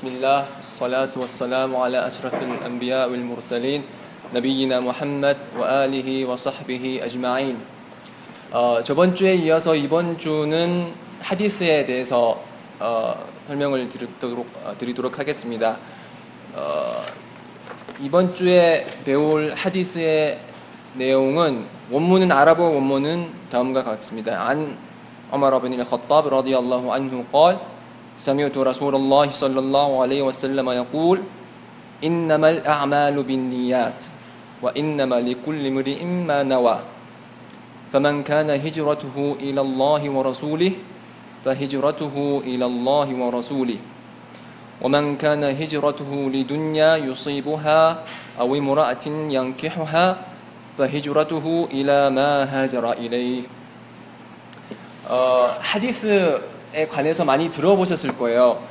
بسم الله والصلاة والسلام على أشرف الأنبياء والمرسلين نبينا محمد وآله وصحبه أجمعين 어, 저번 주에 이어서 이번 주는 하디스에 대해서 어, 설명을 드리도록, 어, 드리도록 하겠습니다. 어, 이번 주에 배울 하디스의 내용은 원문은 아랍어 원문은 다음과 같습니다. 안 عمر بن الخطاب رضي الله عنه قال سمعت رسول الله صلى الله عليه وسلم يقول إنما الأعمال بالنيات وإنما لكل امرئ ما نوى. فمن كان هجرته إلى الله ورسوله فهجرته إلى الله ورسوله. ومن كان هجرته لدنيا يصيبها أو امرأة ينكحها فهجرته إلى ما هاجر إليه. آه، حديث 관해서 많이 들어보셨을 거예요.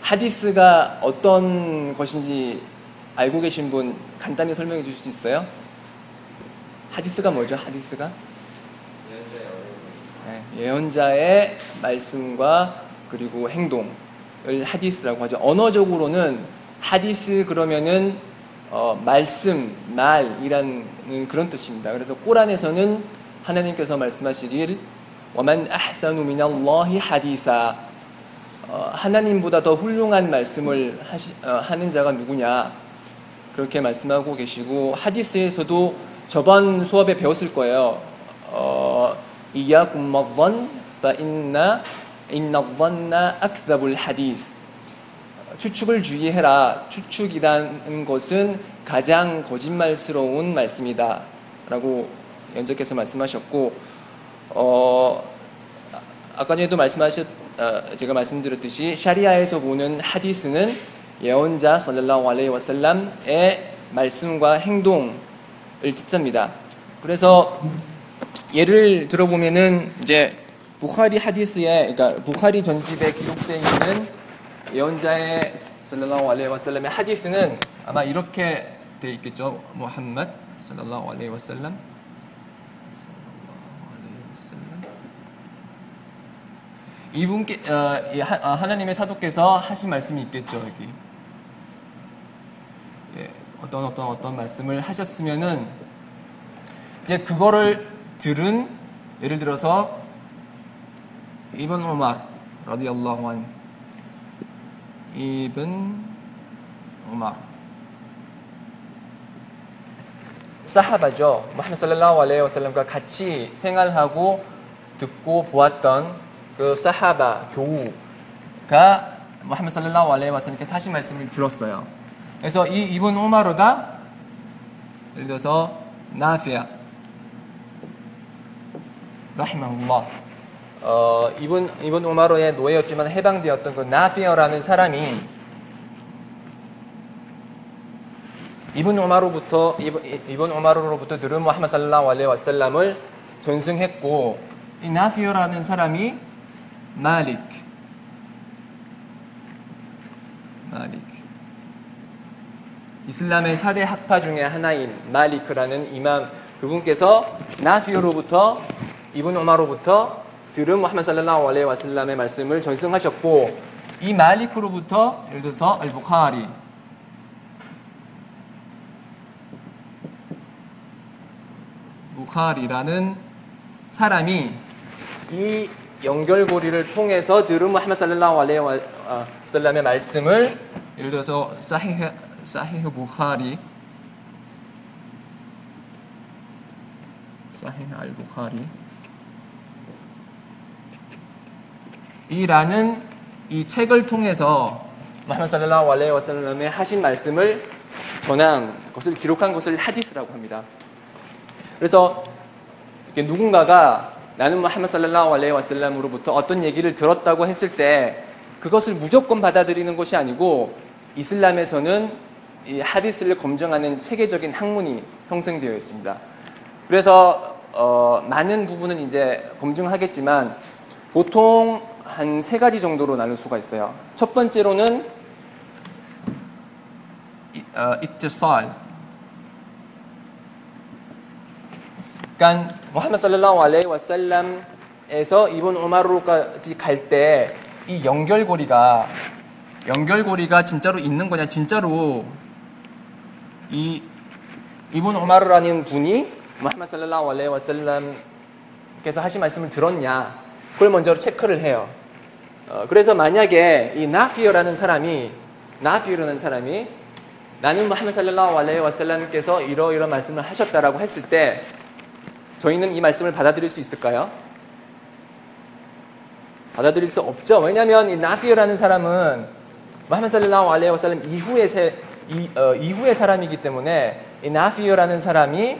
하디스가 어떤 것인지 알고 계신 분 간단히 설명해 주실 수 있어요? 하디스가 뭐죠? 하디스가? 네, 예언자의 말씀과 그리고 행동을 하디스라고 하죠. 언어적으로는 하디스 그러면은 어, 말씀, 말이라는 그런 뜻입니다. 그래서 꼬란에서는 하나님께서 말씀하시길 وَمَنْ أَحْسَنُ مِنَ اللَّهِ حَدِيثًا 어, 하나님보다 더 훌륭한 말씀을 하시, 어, 하는 자가 누구냐 그렇게 말씀하고 계시고 하디스에서도 저번 수업에 배웠을 거예요. 어, 이야kum 마번 فإن إن الظن أكذب الحديث 추측을 주의해라. 추측이라는 것은 가장 거짓말스러운 말씀이다. 라고 연적께서 말씀하셨고 어, 아까 전에도 말씀하셨, 어, 제가 말씀드렸듯이 샤리아에서 보는 하디스는 예언자 살랄라hu 알레이 와살람의 말씀과 행동을 뜻합니다. 그래서 예를 들어보면은 이제 부카리 하디스에 그러니까 부카리 전집에 기록되어 있는 예언자의 살랄라hu 알레이 와살람의 하디스는 아마 이렇게 돼 있겠죠. 무함마드 알레이 와살람 이분께 어, 하, 하나님의 사도께서 하신 말씀이 있겠죠 여기 예, 어떤 어떤 어떤 말씀을 하셨으면은 이제 그거를 들은 예를 들어서 이번 오마르 라디알라후 안 이번 오마르 사하바죠. 무함메드 살랄라후 알레이 와살람과 같이 생활하고 듣고 보았던 그 사하바 교우가 무함메드 살랄라후 알레이 와살람께서 하신 말씀을 들었어요. 그래서 이 이분 오마르가 예를 들어서 나피아 라히마울라 어, 이분 이분 오마르의 노예였지만 해방되었던 그 나피아라는 사람이 이분 오마로부터 이분 오마로로부터 들은 무함메드 살랄라후 알레이 와살람을 전승했고 이 나피어라는 사람이 마릭 마릭 이슬람의 4대 학파 중에 하나인 마리크라는 이맘 그분께서 나피어로부터 이분 오마로부터 들은 무함메드 살랄라후 알레이 와살람의 말씀을 전승하셨고 이 마리크로부터 예를 들어서 알부카리. 부카리라는 사람이 이 연결고리를 통해서 무함메드 살랄라후 알레이 와살람의 말씀을 예를 들어서 사히흐 사히흐 부카리 사히흐 알 부카리 이라는 이 책을 통해서 무함메드 살랄라후 알레이 와살람의 하신 말씀을 전한 것을 기록한 것을 하디스라고 합니다. 그래서 누군가가 나는 무함메드 살랄라후 알레이 와살람으로부터 어떤 얘기를 들었다고 했을 때 그것을 무조건 받아들이는 것이 아니고 이슬람에서는 이 하디스를 검증하는 체계적인 학문이 형성되어 있습니다. 그래서 어, 많은 부분은 이제 검증하겠지만 보통 한 세 가지 정도로 나눌 수가 있어요. 첫 번째로는 어, 이트살 그러니까 무함메드 살랄라후 알레이 와살람에서 이번 오마르까지 갈 때 이 연결고리가 연결고리가 진짜로 있는 거냐? 진짜로 이 이분 오마르라는 분이 무함마드 살랄라hu 알레이 와살람께서 하신 말씀을 들었냐? 그걸 먼저 체크를 해요. 어, 그래서 만약에 이 나피어라는 사람이 나피어라는 사람이 나는 무함마드 살랄라hu 알레이 와살람께서 이러이러 말씀을 하셨다라고 했을 때 저희는 이 말씀을 받아들일 수 있을까요? 받아들일 수 없죠. 왜냐하면 이 나피어라는 사람은 살랄라hu 알레이 와살람 이후의 세, 이, 어, 이후의 사람이기 때문에 이 나피어라는 사람이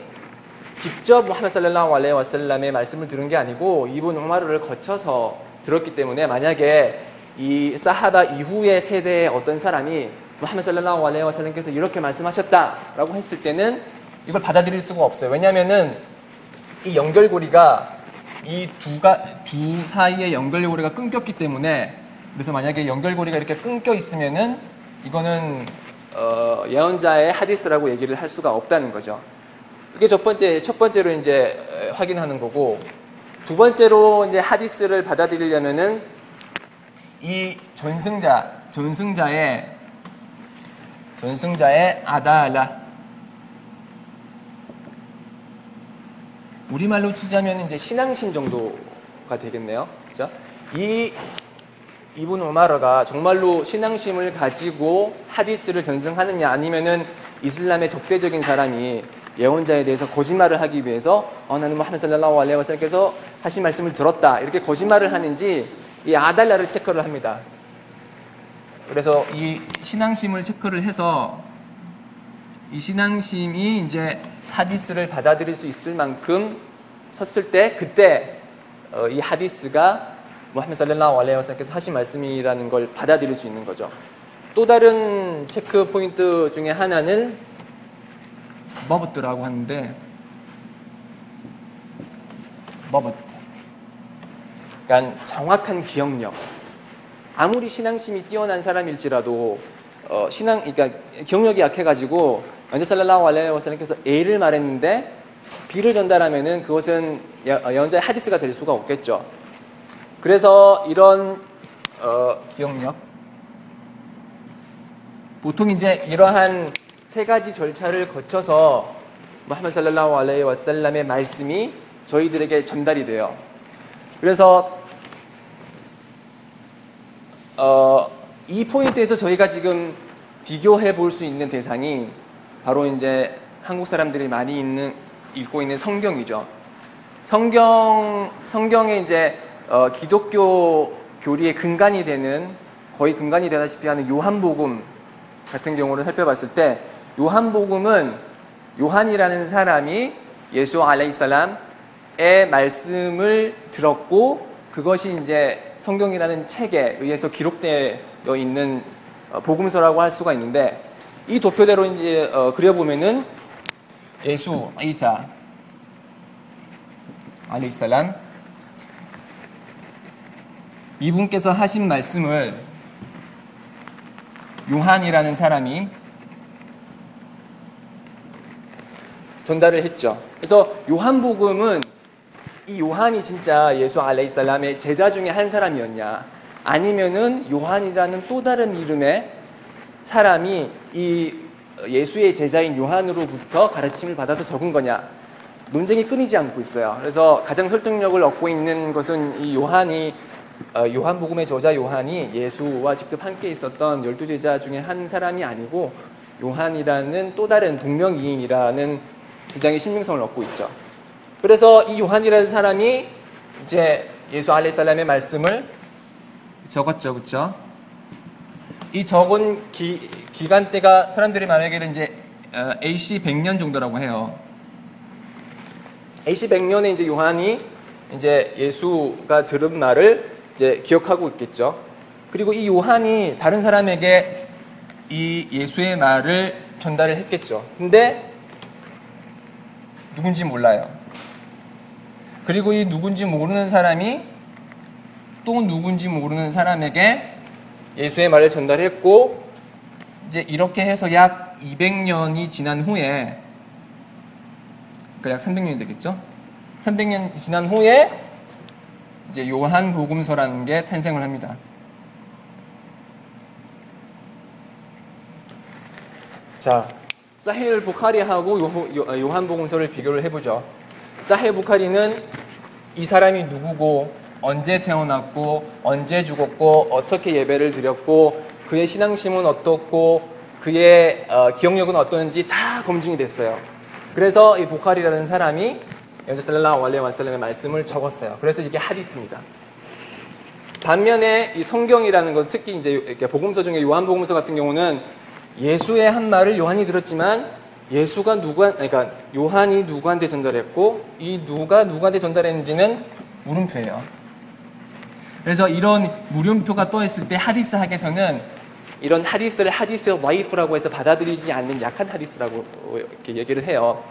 직접 무함마드 살랄라hu 알레이 와살람의 말씀을 들은 게 아니고 이분 우마르를 거쳐서 들었기 때문에 만약에 이 사하바 이후의 세대의 어떤 사람이 무함마드 살랄라hu 알레이 와살람께서 이렇게 말씀하셨다라고 했을 때는 이걸 받아들일 수가 없어요. 왜냐하면은 이 연결고리가 이 두가 두 사이의 연결고리가 끊겼기 때문에 그래서 만약에 연결고리가 이렇게 끊겨 있으면은 이거는 어, 예언자의 하디스라고 얘기를 할 수가 없다는 거죠. 이게 첫 번째 첫 번째로 이제 확인하는 거고 두 번째로 이제 하디스를 받아들이려면은 이 전승자 전승자의 전승자의 아다라 우리말로 치자면 이제 신앙심 정도가 되겠네요. 그죠? 이 이분 오마르가 정말로 신앙심을 가지고 하디스를 전승하느냐 아니면은 이슬람의 적대적인 사람이 예언자에 대해서 거짓말을 하기 위해서 어, 나는 무함마드 살랄라hu 알레이 와살께서 하신 말씀을 들었다 이렇게 거짓말을 하는지 이 아달라를 체크를 합니다. 그래서 이 신앙심을 체크를 해서 이 신앙심이 이제 하디스를 받아들일 수 있을 만큼 섰을 때 그때 어, 이 하디스가 살랄라hu 알레이 와살께서 하신 말씀이라는 걸 받아들일 수 있는 거죠. 또 다른 체크 포인트 중에 하나는 머버트라고 하는데 머버트 그러니까 정확한 기억력 아무리 신앙심이 뛰어난 사람일지라도 어, 신앙 그러니까 기억력이 약해가지고 언제 살랄라hu 알레이 와살람께서 A를 말했는데 B를 전달하면은 그것은 예언자의 하디스가 될 수가 없겠죠. 그래서 이런 어, 기억력 보통 이제 이러한 세 가지 절차를 거쳐서 무함마드 살랄라hu 알레이 와살람의 말씀이 저희들에게 전달이 돼요. 그래서 어, 이 포인트에서 저희가 지금 비교해 볼 수 있는 대상이 바로 이제 한국 사람들이 많이 있는 읽고 있는 성경이죠. 성경 성경에 이제 어, 기독교 교리의 근간이 되는 거의 근간이 되다시피 하는 요한복음 같은 경우를 살펴봤을 때 요한복음은 요한이라는 사람이 예수 알레이살람의 말씀을 들었고 그것이 이제 성경이라는 책에 의해서 기록되어 있는 복음서라고 할 수가 있는데 이 도표대로 이제 어, 그려보면은 예수 이사 알레이살람 이분께서 하신 말씀을 요한이라는 사람이 전달을 했죠. 그래서 요한복음은 이 요한이 진짜 예수 알레이살람의 제자 중에 한 사람이었냐 아니면은 요한이라는 또 다른 이름의 사람이 이 예수의 제자인 요한으로부터 가르침을 받아서 적은 거냐 논쟁이 끊이지 않고 있어요. 그래서 가장 설득력을 얻고 있는 것은 이 요한이 어, 요한복음의 저자 요한이 예수와 직접 함께 있었던 열두 제자 중에 한 사람이 아니고 요한이라는 또 다른 동명이인이라는 주장의 신빙성을 얻고 있죠. 그래서 이 요한이라는 사람이 이제 예수 알레살람의 말씀을 적었죠, 그렇죠? 이 적은 기, 기간대가 사람들이 만약에 이제 AC 100년 정도라고 해요. AC 100년에 이제 요한이 이제 예수가 들은 말을 이제 기억하고 있겠죠. 그리고 이 요한이 다른 사람에게 이 예수의 말을 전달을 했겠죠. 근데 누군지 몰라요. 그리고 이 누군지 모르는 사람이 또 누군지 모르는 사람에게 예수의 말을 전달했고 이제 이렇게 해서 약 200년이 지난 후에 그러니까 약 300년이 되겠죠? 300년 지난 후에 이제 요한 복음서라는 게 탄생을 합니다. 자, 사헬 부카리하고 요, 요한복음서를 비교를 해보죠. 사헬 부카리는 이 사람이 누구고 언제 태어났고 언제 죽었고 어떻게 예배를 드렸고 그의 신앙심은 어떻고 그의 어, 기억력은 어떤지 다 검증이 됐어요. 그래서 이 부카리라는 사람이 연주살라 원래 완살람의 말씀을 적었어요. 그래서 이게 하디스입니다. 반면에 이 성경이라는 건 특히 이제 복음서 중에 요한복음서 같은 경우는 예수의 한 말을 요한이 들었지만 예수가 누가 그러니까 요한이 누구한테 전달했고 이 누가 누구한테 전달했는지는 물음표예요. 그래서 이런 물음표가 떠 있을 때 하디스 학에서는 이런 하디스를 하디스 와이프라고 해서 받아들이지 않는 약한 하디스라고 이렇게 얘기를 해요.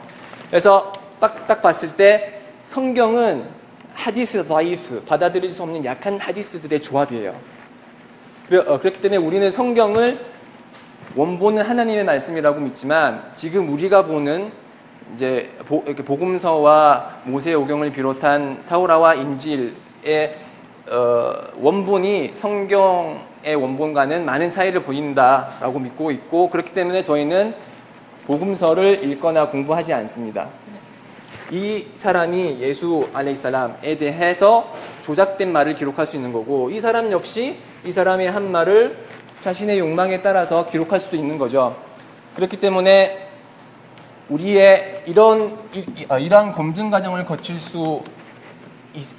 그래서 딱, 딱 봤을 때 성경은 하디스 와이프 받아들일 수 없는 약한 하디스들의 조합이에요. 어, 그렇기 때문에 우리는 성경을 원본은 하나님의 말씀이라고 믿지만 지금 우리가 보는 이제 복음서와 모세오경을 비롯한 타우라와 인질의 어, 원본이 성경의 원본과는 많은 차이를 보인다라고 믿고 있고 그렇기 때문에 저희는 복음서를 읽거나 공부하지 않습니다. 이 사람이 예수 알레이살람에 대해서 조작된 말을 기록할 수 있는 거고 이 사람 역시 이 사람의 한 말을 자신의 욕망에 따라서 기록할 수도 있는 거죠. 그렇기 때문에 우리의 이런 어, 이러한 검증 과정을 거칠 수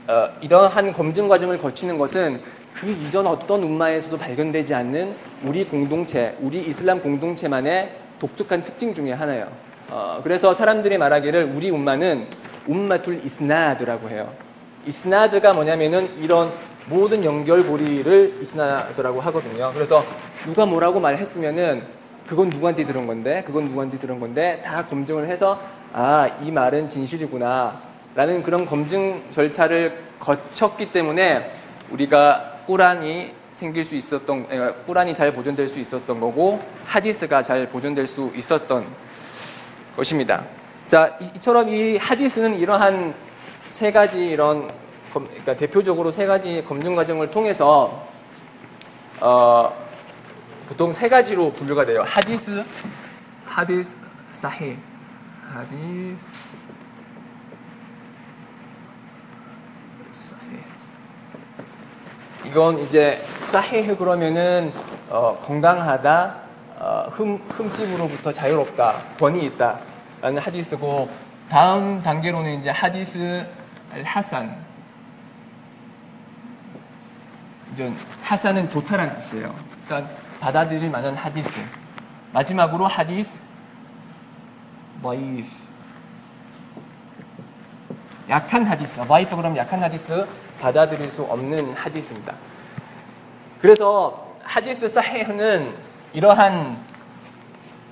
어, 이러한 검증 과정을 거치는 것은 그 이전 어떤 음마에서도 발견되지 않는 우리 공동체, 우리 이슬람 공동체만의 독특한 특징 중의 하나예요. 어, 그래서 사람들이 말하기를 우리 um마는 um마툴 이스나드라고 해요. 이스나드가 뭐냐면은 이런 모든 연결고리를 이스나드라고 하거든요. 그래서 누가 뭐라고 말했으면은 그건 누구한테 들은 건데, 그건 누구한테 들은 건데 다 검증을 해서 아, 이 말은 진실이구나. 라는 그런 검증 절차를 거쳤기 때문에 우리가 꾸란이 생길 수 있었던, 꾸란이 잘 보존될 수 있었던 거고, 하디스가 잘 보존될 수 있었던 것입니다. 자, 이처럼 이 하디스는 이러한 세 가지 이런 그러니까 대표적으로 세 가지 검증 과정을 통해서 어, 보통 세 가지로 분류가 돼요. 하디스, 하디스, 사히, 하디스, 사히. 이건 이제 사히흐 그러면은 어, 건강하다, 어, 흠, 흠집으로부터 자유롭다, 권위 있다. 라는 하디스고 다음 단계로는 이제 하디스 하산 이제 하산은 좋다라는 뜻이에요. 그러니까 받아들일 만한 하디스. 마지막으로 하디스 와이프 약한 하디스 와이프 그럼 약한 하디스 받아들일 수 없는 하디스입니다. 그래서 하디스 사헤는 이러한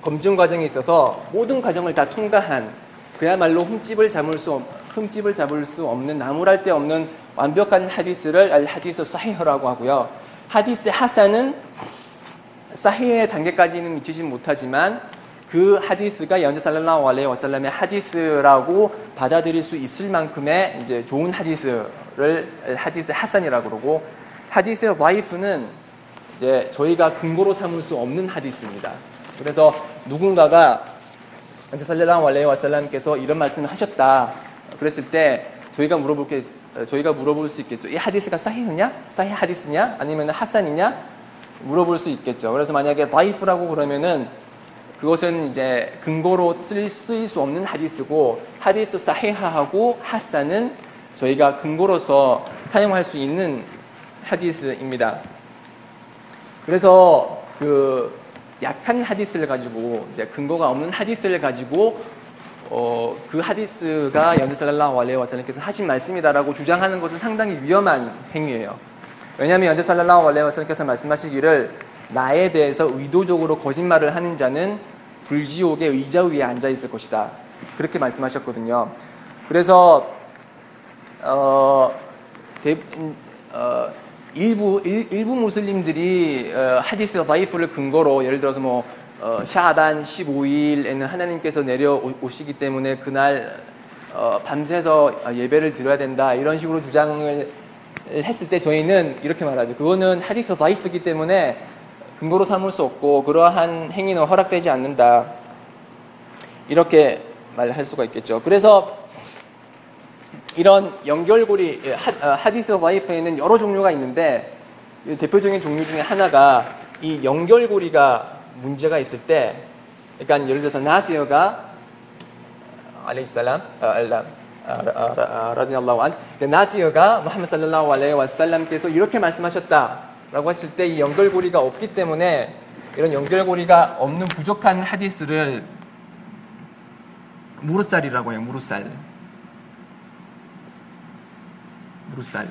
검증 과정에 있어서 모든 과정을 다 통과한 그야말로 흠집을 잡을 수 흠집을 잡을 수 없는 나무랄 데 없는 완벽한 하디스를 알 하디스 사히허라고 하고요. 하디스 하산은 사히의 단계까지는 미치지 못하지만 그 하디스가 연주 살랄라hu 알레이 와살람의 하디스라고 받아들일 수 있을 만큼의 이제 좋은 하디스를 하디스 하산이라고 그러고 하디스 와이프는 이제 저희가 근거로 삼을 수 없는 하디스입니다. 그래서 누군가가 살렐라hu 알레이 와살람께서 이런 말씀을 하셨다. 그랬을 때 저희가 물어볼 게 저희가 물어볼 수 있겠죠. 이 하디스가 사히느냐? 사히 하디스냐? 아니면 하산이냐? 물어볼 수 있겠죠. 그래서 만약에 다이프라고 그러면은 그것은 이제 근거로 쓰일, 수 없는 하디스고 하디스 사히하하고 하산은 저희가 근거로서 사용할 수 있는 하디스입니다. 그래서 그 약한 하디스를 가지고 이제 근거가 없는 하디스를 가지고 어, 그 하디스가 연재살랄라hu 알레이 와살람께서 하신 말씀이다라고 주장하는 것은 상당히 위험한 행위예요. 왜냐하면 연재살랄라hu 알레이 와살람께서 말씀하시기를 나에 대해서 의도적으로 거짓말을 하는 자는 불지옥의 의자 위에 앉아 있을 것이다. 그렇게 말씀하셨거든요. 그래서 어, 대, 어, 일부 일, 부 무슬림들이 어, 하디스 바이프를 근거로 예를 들어서 뭐 어, 샤단 15일에는 하나님께서 내려오시기 때문에 그날 어, 밤새서 예배를 드려야 된다 이런 식으로 주장을 했을 때 저희는 이렇게 말하죠. 그거는 하디스 바이프이기 때문에 근거로 삼을 수 없고 그러한 행위는 허락되지 않는다. 이렇게 말할 수가 있겠죠. 그래서 이런 연결고리 예, 하, 어, 하디스 와이프에는 여러 종류가 있는데 대표적인 종류 중에 하나가 이 연결고리가 문제가 있을 때 그러니까 예를 들어서 나디어가 알레이살람 라디알라hu 안 나디어가 무함마드 살랄라hu 알레이 와살람께서 이렇게 말씀하셨다 라고 했을 때 이 연결고리가 없기 때문에 이런 연결고리가 없는 부족한 하디스를 무르살이라고 해요. 무르살. 무르살.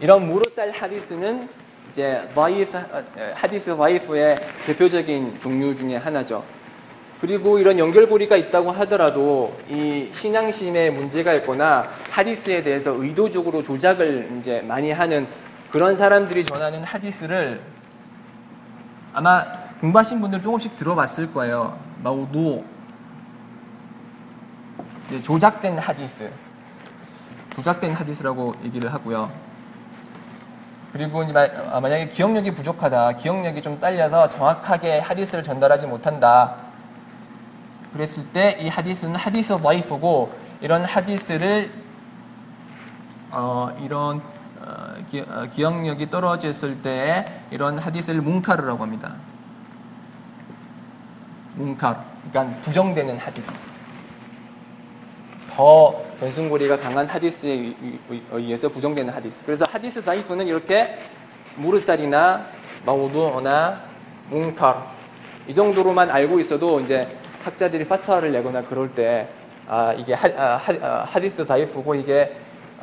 이런 무르살 하디스는 이제 다이프, 하디스 다이프의 대표적인 종류 중에 하나죠. 그리고 이런 연결고리가 있다고 하더라도 이 신앙심에 문제가 있거나 하디스에 대해서 의도적으로 조작을 이제 많이 하는 그런 사람들이 전하는 하디스를 아마 공부하신 분들 조금씩 들어봤을 거예요. 마우도 조작된 하디스, 조작된 하디스라고 얘기를 하고요. 그리고 아, 만약에 기억력이 부족하다, 기억력이 좀 딸려서 정확하게 하디스를 전달하지 못한다. 그랬을 때 이 하디스는 하디스 와이프고 이런 하디스를 어, 이런 어, 기, 어, 기억력이 떨어졌을 때 이런 하디스를 뭉카르라고 합니다. 뭉카르, 그러니까 부정되는 하디스. 더 변순고리가 강한 하디스에 의해서 부정되는 하디스. 그래서 하디스 다이프는 이렇게 무르살이나 마우두나 뭉카르 이 정도로만 알고 있어도 이제 학자들이 파차를 내거나 그럴 때 아, 이게 하, 아, 하, 아, 디스 다이프고 이게,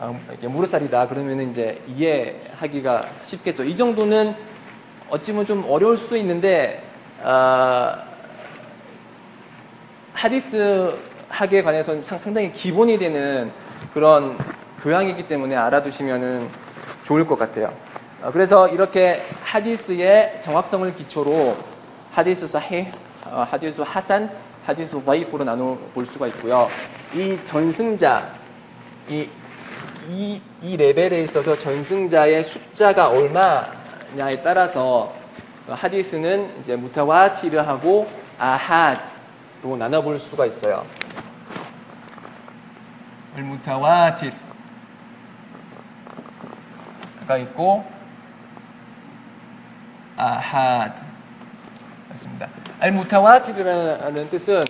아, 이게 무르살이다 그러면 이제 이해하기가 쉽겠죠. 이 정도는 어찌 보면 좀 어려울 수도 있는데 아, 하디스 학에 관해서는 상당히 기본이 되는 그런 교양이기 때문에 알아두시면 좋을 것 같아요. 어, 그래서 이렇게 하디스의 정확성을 기초로 하디스 사히, 어, 하디스 하산, 하디스 바이프로 나눠 볼 수가 있고요. 이 전승자, 이, 이, 이 레벨에 있어서 전승자의 숫자가 얼마냐에 따라서 하디스는 이제 무타와티르하고 아하드로 나눠볼 수가 있어요. 무타와티르가 있고 아하드 맞습니다. 알무타와티르라는 뜻은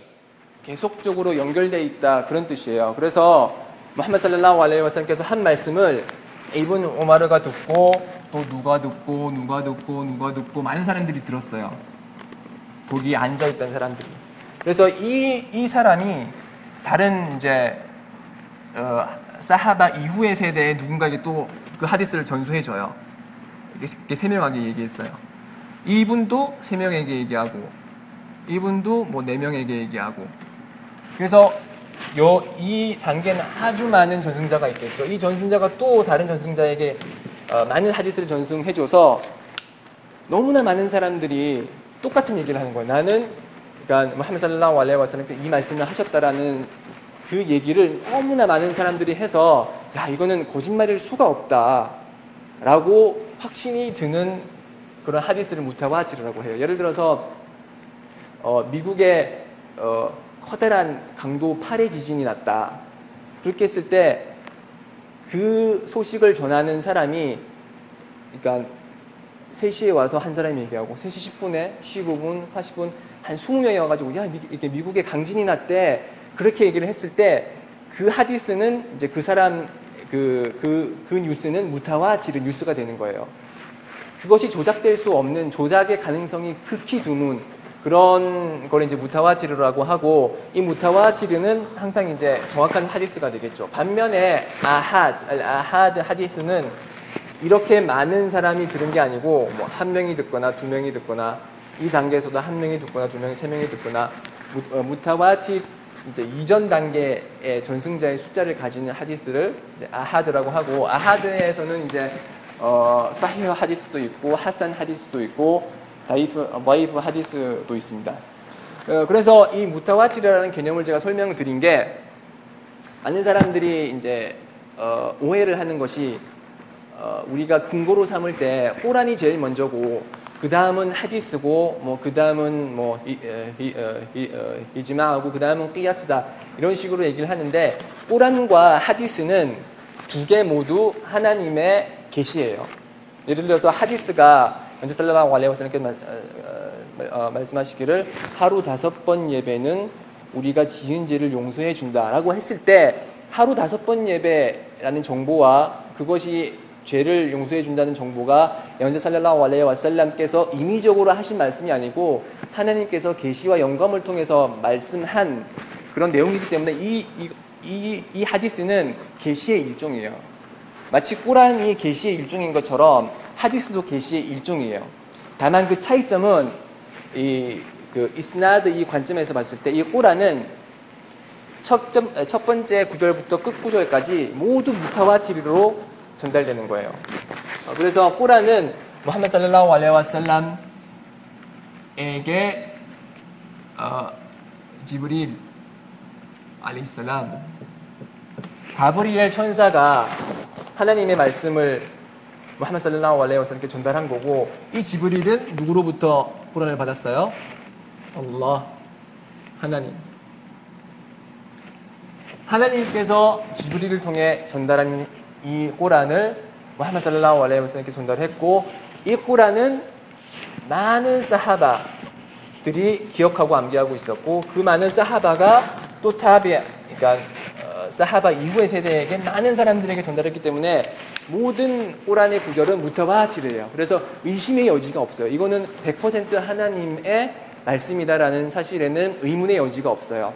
계속적으로 연결되어 있다 그런 뜻이에요. 그래서 무함마드 살랄라hu 알레이 와살lam께서 한 말씀을 이분 오마르가 듣고 또 누가 듣고 누가 듣고 누가 듣고 많은 사람들이 들었어요. 거기 앉아 있던 사람들이. 그래서 이 이 사람이 다른 이제 어, 사하바 이후의 세대에 누군가에게 또 그 하디스를 전수해 줘요. 이렇게 세 명에게 얘기했어요. 이분도 세 명에게 얘기하고, 이분도 뭐 네 명에게 얘기하고. 그래서 요, 이 단계는 아주 많은 전승자가 있겠죠. 이 전승자가 또 다른 전승자에게 어, 많은 하디스를 전승해줘서 너무나 많은 사람들이 똑같은 얘기를 하는 거예요. 나는 그러니까 무함 살라우 알레 와살람께 이 말씀을 하셨다라는 그 얘기를 너무나 많은 사람들이 해서 야 이거는 거짓말일 수가 없다라고 확신이 드는 그런 하디스를 무타와티르라고 해요. 예를 들어서 어, 미국에 어, 커다란 강도 8의 지진이 났다. 그렇게 했을 때 그 소식을 전하는 사람이 그러니까 3시에 와서 한 사람이 얘기하고 3시 10분에 15분, 40분 한 20명이 와가지고 야 이게 미국에 강진이 났대 그렇게 얘기를 했을 때 그 하디스는 이제 그 사람 그, 그, 그 뉴스는 무타와티르 뉴스가 되는 거예요. 그것이 조작될 수 없는 조작의 가능성이 극히 드문 그런 걸 이제 무타와티르라고 하고 이 무타와티르는 항상 이제 정확한 하디스가 되겠죠. 반면에 아하드, 아하드 하디스는 이렇게 많은 사람이 들은 게 아니고 뭐 한 명이 듣거나 두 명이 듣거나 이 단계에서도 한 명이 듣거나 두 명이 세 명이 듣거나 무, 무타와티르 이제 이전 단계의 전승자의 숫자를 가지는 하디스를 아하드라고 하고 아하드에서는 이제 어, 사히흐 하디스도 있고 하산 하디스도 있고 다이프 다이프 하디스도 있습니다. 어, 그래서 이 무타와티르라는 개념을 제가 설명을 드린 게 많은 사람들이 이제 어, 오해를 하는 것이 어, 우리가 근거로 삼을 때 호란이 제일 먼저고 그 다음은 하디스고 뭐그 다음은 뭐 이, 어, 이, 어, 그 다음은 끼야스다 이런 식으로 얘기를 하는데 꾸란과 하디스는 두 개 모두 하나님의 계시예요. 예를 들어서 하디스가 먼저 살라라고 알레 와살람께 말씀하시기를 하루 다섯 번 예배는 우리가 지은 죄를 용서해 준다라고 했을 때 하루 다섯 번 예배라는 정보와 그것이 죄를 용서해 준다는 정보가 연재 살랄라hu 알레이 와살람께서 임의적으로 하신 말씀이 아니고 하나님께서 계시와 영감을 통해서 말씀한 그런 내용이기 때문에 이, 이, 이, 이 하디스는 계시의 일종이에요. 마치 꾸란이 계시의 일종인 것처럼 하디스도 계시의 일종이에요. 다만 그 차이점은 이, 그 이스나드 이 관점에서 봤을 때이 꾸란은 첫, 첫 번째 구절부터 끝 구절까지 모두 무타와티르로 전달되는 거예요. 어, 그래서 꾸란은 무함메 살랄라hu 알레이 와살람에게 어, 지브릴 알리슬람 가브리엘 천사가 하나님의 말씀을 무함메 살랄라hu 알레이 와살람께 전달한 거고 이 지브릴은 누구로부터 꾸란을 받았어요? 알라 하나님. 하나님께서 지브리를 통해 전달한 이 꼬란을 무하마드 살라우 알레이 와살람께 전달했고 이 꼬란은 많은 사하바들이 기억하고 암기하고 있었고 그 많은 사하바가 또 타비 그러니까 어, 사하바 이후의 세대에게 많은 사람들에게 전달했기 때문에 모든 꼬란의 구절은 무타와티르예요. 그래서 의심의 여지가 없어요. 이거는 100% 하나님의 말씀이다라는 사실에는 의문의 여지가 없어요.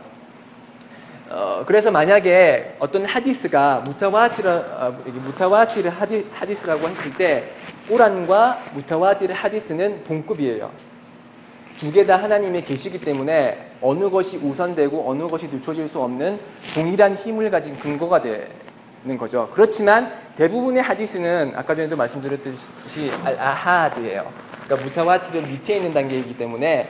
어, 그래서 만약에 어떤 하디스가 무타와티르, 어, 하디, 하디스라고 했을 때 꼬란과 무타와티르 하디스는 동급이에요. 두 개 다 하나님의 계시기 때문에 어느 것이 우선되고 어느 것이 늦춰질 수 없는 동일한 힘을 가진 근거가 되는 거죠. 그렇지만 대부분의 하디스는 아까 전에도 말씀드렸듯이 알-아하드예요. 그러니까 무타와티르 밑에 있는 단계이기 때문에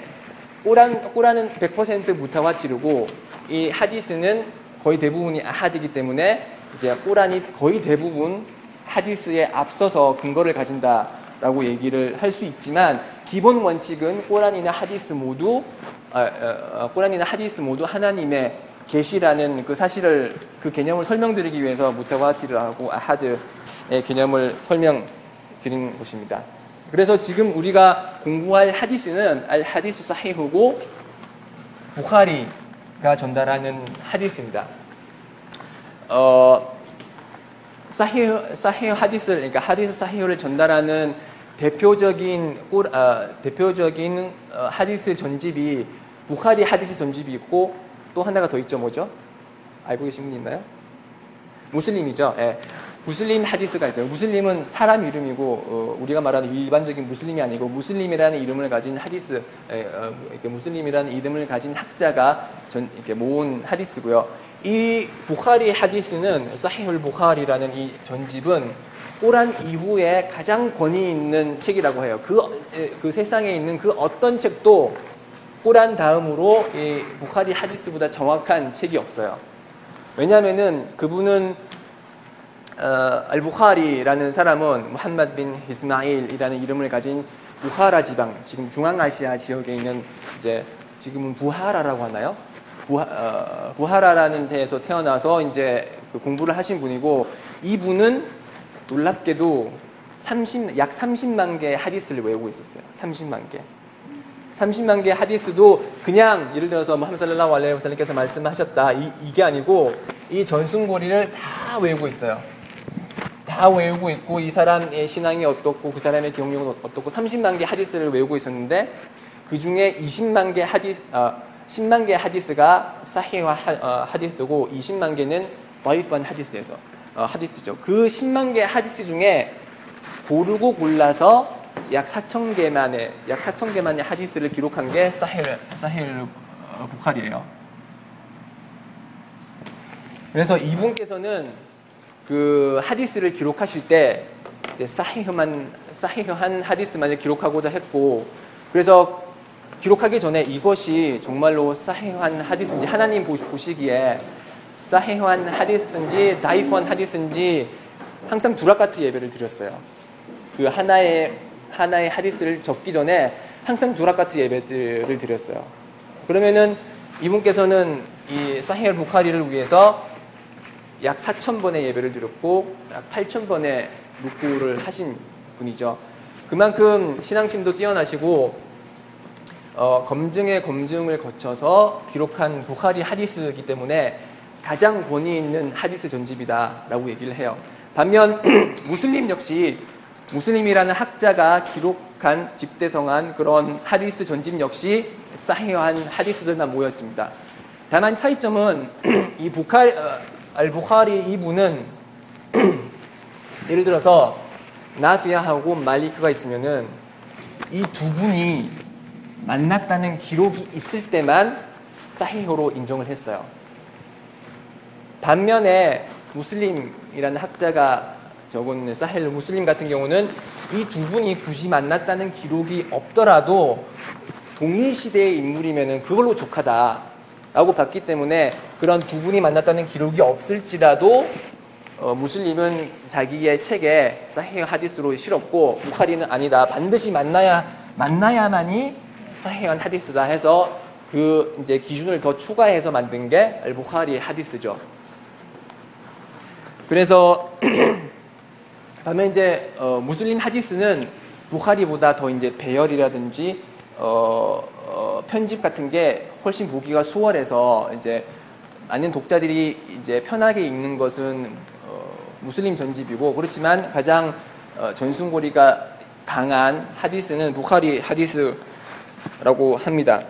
꼬란, 꼬란은 100% 무타와티르고 이 하디스는 거의 대부분이 아하드이기 때문에 이제 꼬란이 거의 대부분 하디스에 앞서서 근거를 가진다라고 얘기를 할 수 있지만 기본 원칙은 꼬란이나 하디스 모두 아, 아, 꼬란이나 하디스 모두 하나님의 계시라는 그 사실을 그 개념을 설명드리기 위해서 무타와티르하고 아하드의 개념을 설명드린 것입니다. 그래서 지금 우리가 공부할 하디스는 알 하디스 사히후고 부하리가 전달하는 하디스입니다. 어, 사히후, 사히후 하디스를 그러니까 하디스 사히후를 전달하는 대표적인 어, 대표적인 어, 하디스 전집이 부하리 하디스 전집이 있고 또 하나가 더 있죠 뭐죠? 알고 계신 분 있나요? 무슬림이죠. 예. 무슬림 하디스가 있어요. 무슬림은 사람 이름이고 어, 우리가 말하는 일반적인 무슬림이 아니고 무슬림이라는 이름을 가진 하디스, 에, 어, 이렇게 무슬림이라는 이름을 가진 학자가 전 이렇게 모은 하디스고요. 이 부하리 하디스는 사히울 부하리라는 이 전집은 꼬란 이후에 가장 권위 있는 책이라고 해요. 그, 그 세상에 있는 그 어떤 책도 꼬란 다음으로 이 부하리 하디스보다 정확한 책이 없어요. 왜냐하면은 그분은 어, 알부하리라는 사람은 무함마드 빈 이스마일이라는 이름을 가진 부하라 지방, 지금 중앙아시아 지역에 있는 이제 지금은 부하라라고 하나요? 부하, 어, 부하라라는 데에서 태어나서 이제 그 공부를 하신 분이고 이분은 놀랍게도 30, 약 30만 개의 하디스를 외우고 있었어요. 30만 개. 30만 개의 하디스도 그냥 예를 들어서 무함 살랄라hu 알레이 와살님께서 말씀하셨다 이, 이게 아니고 이 전순고리를 다 외우고 있어요. 다 외우고 있고 이 사람의 신앙이 어떻고 그 사람의 경력은 어떻고 30만 개 하디스를 외우고 있었는데 그 중에 20만 개 하디스, 어, 10만 개 하디스가 사히와 하, 어, 하디스고 20만 개는 바이프한 하디스에서 어, 하디스죠. 그 10만 개 하디스 중에 고르고 골라서 약 4천 개만의 약 4천 개만의 하디스를 기록한 게 사힐 사힐 부칼이에요. 그래서 이분께서는 그 하디스를 기록하실 때 사히흐만 사히흐한 하디스만을 기록하고자 했고 그래서 기록하기 전에 이것이 정말로 사히한 하디스인지 하나님 보시기에 사히한 하디스인지 다이프한 하디스인지 항상 두락 같은 예배를 드렸어요. 그 하나의 하나의 하디스를 적기 전에 항상 두라카트 예배들을 드렸어요. 그러면은 이분께서는 이 사히엘 부카리를 위해서 약 4천 번의 예배를 드렸고 약 8천 번의 루쿠를 하신 분이죠. 그만큼 신앙심도 뛰어나시고 어, 검증의 검증을 거쳐서 기록한 부카리 하디스이기 때문에 가장 권위 있는 하디스 전집이다라고 얘기를 해요. 반면 무슬림 역시 무슬림이라는 학자가 기록한 집대성한 그런 하디스 전집 역시 사히한 하디스들만 모였습니다. 다만 차이점은 이 부카리 어, 알 부카리 이분은 예를 들어서 나피아하고 말리크가 있으면은 이 두 분이 만났다는 기록이 있을 때만 사히호로 인정을 했어요. 반면에 무슬림이라는 학자가 적은 사헬 무슬림 같은 경우는 이 두 분이 굳이 만났다는 기록이 없더라도 동일 시대의 인물이면 그걸로 족하다라고 봤기 때문에 그런 두 분이 만났다는 기록이 없을지라도 어, 무슬림은 자기의 책에 사헤 하디스로 실었고 부카리는 아니다. 반드시 만나야 만나야만이 사헤한 하디스다 해서 그 이제 기준을 더 추가해서 만든 게 알부카리 하디스죠. 그래서 반면 이제 어, 무슬림 하디스는 부카리보다 더 이제 배열이라든지 어, 어, 편집 같은 게 훨씬 보기가 수월해서 이제 많은 독자들이 이제 편하게 읽는 것은 어, 무슬림 전집이고 그렇지만 가장 어, 전순고리가 강한 하디스는 부카리 하디스라고 합니다.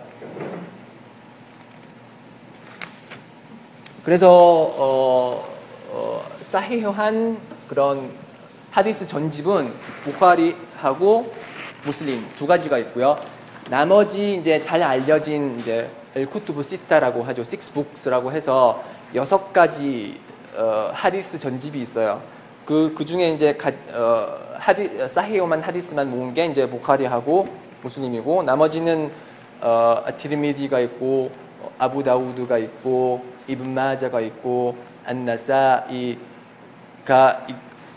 그래서 어, 어, 사히한 그런 하디스 전집은 부카리하고 무슬림 두 가지가 있고요. 나머지 이제 잘 알려진 이제 엘쿠투브 시타라고 하죠. 식스 북스라고 해서 여섯 가지 어, 하디스 전집이 있어요. 그, 그 중에 이제 가, 어, 하디, 사히오만 하디스만 모은 게 이제 보카리하고 무슬림이고 나머지는 어, 아티르미디가 있고 아부다우드가 있고 이븐 마자가 있고 안나사이가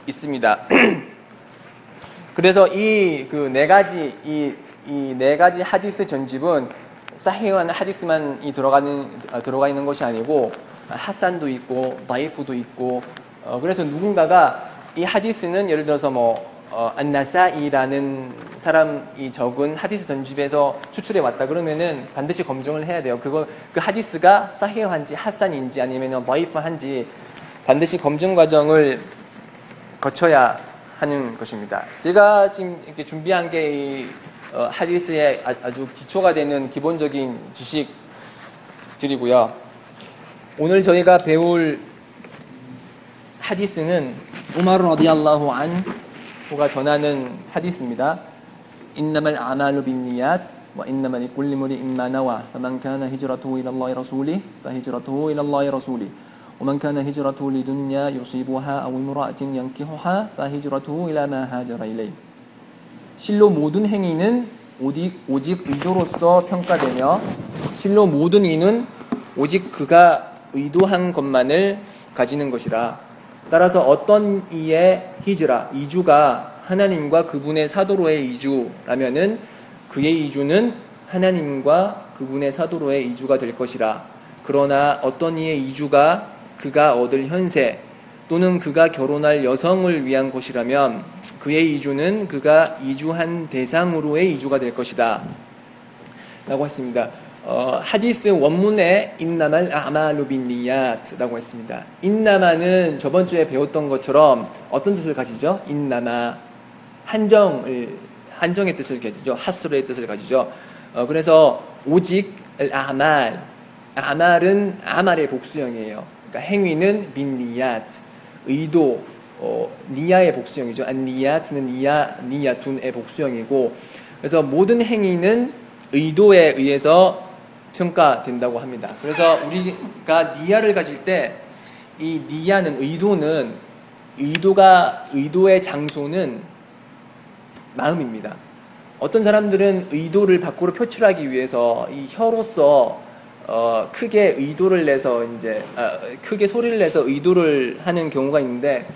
있습니다. 그래서 이 그 네 가지 이 이 네 가지 하디스 전집은 사히한 하디스만 이 들어가는 아, 들어가 있는 것이 아니고 하산도 있고 바이프도 있고 어, 그래서 누군가가 이 하디스는 예를 들어서 뭐 어, 안나사이라는 사람이 적은 하디스 전집에서 추출해 왔다 그러면은 반드시 검증을 해야 돼요. 그거 그 하디스가 사히한지 하산인지 아니면 바이프한지 반드시 검증 과정을 거쳐야 하는 것입니다. 제가 지금 이렇게 준비한 게 어, 하디스의 아주 기초가 되는 기본적인 지식들이고요. 오늘 저희가 배울 하디스는 우마르 라디알라후 안후가 전하는 하디스입니다. إنما الأعمال بالنيات وإنما لكل امرئ ما نوى فمن كان هجرته إلى الله رسوله فهجرته إلى الله رسوله ومن كان هجرته لدنيا يصيبها أو امرأة ينكحها فهجرته إلى ما هاجر إليه 실로 모든 행위는 오직, 오직 의도로서 평가되며 실로 모든 이는 오직 그가 의도한 것만을 가지는 것이라 따라서 어떤 이의 히즈라 이주가 하나님과 그분의 사도로의 이주라면은 그의 이주는 하나님과 그분의 사도로의 이주가 될 것이라 그러나 어떤 이의 이주가 그가 얻을 현세 또는 그가 결혼할 여성을 위한 것이라면 그의 이주는 그가 이주한 대상으로의 이주가 될 것이다. 라고 했습니다. 어, 하디스 원문에 인나말 아마루 빈니야트라고 했습니다. 인나마는 저번 주에 배웠던 것처럼 어떤 뜻을 가지죠? 인나마 한정을 한정의 뜻을 가지죠. 하스르의 뜻을 가지죠. 어, 그래서 오직 아말 아말은 아말의 복수형이에요. 그러니까 행위는 빈니야트 의도 어, 니야의 복수형이죠. 안니야트는 니야 니야둔의 복수형이고 그래서 모든 행위는 의도에 의해서 평가된다고 합니다. 그래서 우리가 니야를 가질 때 이 니야는 의도는 의도가 의도의 장소는 마음입니다. 어떤 사람들은 의도를 밖으로 표출하기 위해서 이 혀로서 어, 크게 의도를 내서 이제 아, 크게 소리를 내서 의도를 하는 경우가 있는데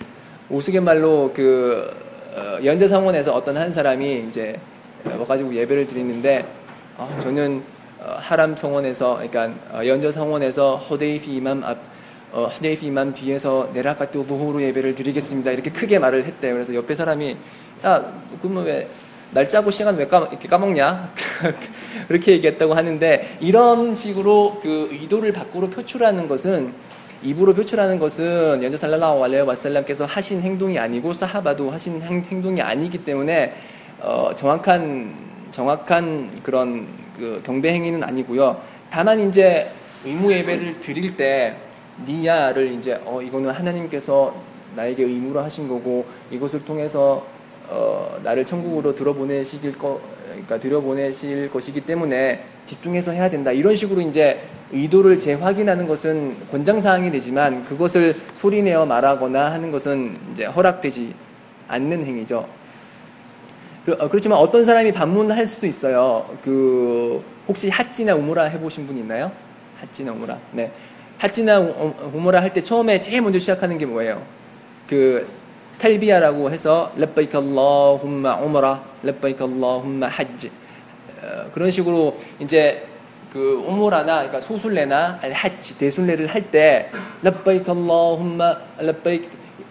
우스갯말로 그 어, 연재 상원에서 어떤 한 사람이 이제 와가지고 예배를 드리는데 어, 저는 어, 하람 성원에서 그러니까 어, 연재 상원에서 호데이피 이맘 앞 어, 호데이피 이맘 뒤에서 내라카트 부호로 예배를 드리겠습니다 이렇게 크게 말을 했대요. 그래서 옆에 사람이 야 그러면 왜 날짜고 시간 왜 까먹, 이렇게 까먹냐? 그렇게 얘기했다고 하는데 이런 식으로 그 의도를 밖으로 표출하는 것은 입으로 표출하는 것은 연자 살랄라hu 알레 와살람께서 하신 행동이 아니고 사하바도 하신 행동이 아니기 때문에 어, 정확한 정확한 그런 그 경배 행위는 아니고요. 다만 이제 의무 예배를 드릴 때 니야를 이제 어 이거는 하나님께서 나에게 의무로 하신 거고 이것을 통해서 어, 나를 천국으로 들어보내시길 거, 그러니까 들어보내실 것이기 때문에 집중해서 해야 된다. 이런 식으로 이제 의도를 재확인하는 것은 권장사항이 되지만 그것을 소리내어 말하거나 하는 것은 이제 허락되지 않는 행위죠. 어, 그렇지만 어떤 사람이 반문할 수도 있어요. 그, 혹시 핫지나 우무라 해보신 분 있나요? 핫지나 우무라. 네. 핫지나 우무라 할 때 처음에 제일 먼저 시작하는 게 뭐예요? 그, 탈비아라고 해서 렛바이크 알라훔마 우머라 렛바이크 알라훔마 하지 어, 그런 식으로 이제 그 우무라나 그러니까 소술례나 하지 대순례를 할때 렛바이크 알라훔마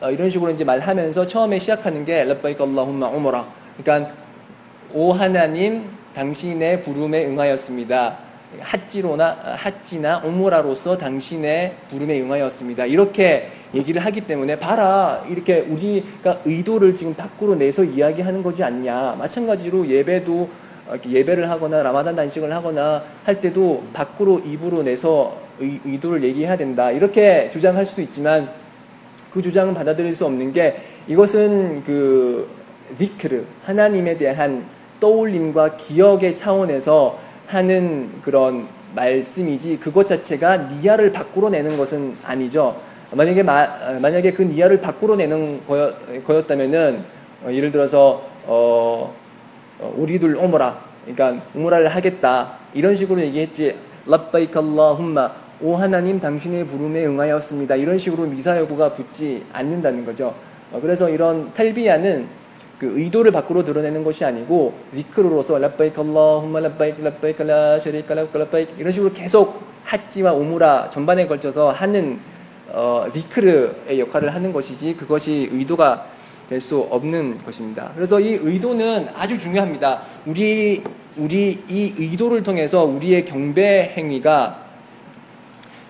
어, 이런 식으로 이제 말하면서 처음에 시작하는 게 렛바이크 알라훔마 우머라 그러니까 오 하나님 당신의 부름에 응하였습니다. 핫지로나 핫지나 오모라로서 당신의 부름에 응하였습니다. 이렇게 얘기를 하기 때문에 봐라 이렇게 우리가 의도를 지금 밖으로 내서 이야기하는 거지 않냐. 마찬가지로 예배도 예배를 하거나 라마단 단식을 하거나 할 때도 밖으로 입으로 내서 의, 도를 얘기해야 된다. 이렇게 주장할 수도 있지만 그 주장은 받아들일 수 없는 게 이것은 그 디크르 하나님에 대한 떠올림과 기억의 차원에서 하는 그런 말씀이지 그것 자체가 니아를 밖으로 내는 것은 아니죠. 만약에 마, 만약에 그 니아를 밖으로 내는 거였, 다면은 어, 예를 들어서 어, 어, 우리들 오므라 그러니까 우므라를 하겠다 이런 식으로 얘기했지. 랍바이크 알라훔마 오 하나님 당신의 부름에 응하였습니다. 이런 식으로 미사 여부가 붙지 않는다는 거죠. 어, 그래서 이런 탈비야는 그 의도를 밖으로 드러내는 것이 아니고 리크로로서 랍바이크 알라훔마 랍바이크 랍바이크 라 셔리카 랍바이크 이런 식으로 계속 핫지와 오무라 전반에 걸쳐서 하는 어, 리크르의 역할을 하는 것이지 그것이 의도가 될 수 없는 것입니다. 그래서 이 의도는 아주 중요합니다. 우리 우리 이 의도를 통해서 우리의 경배 행위가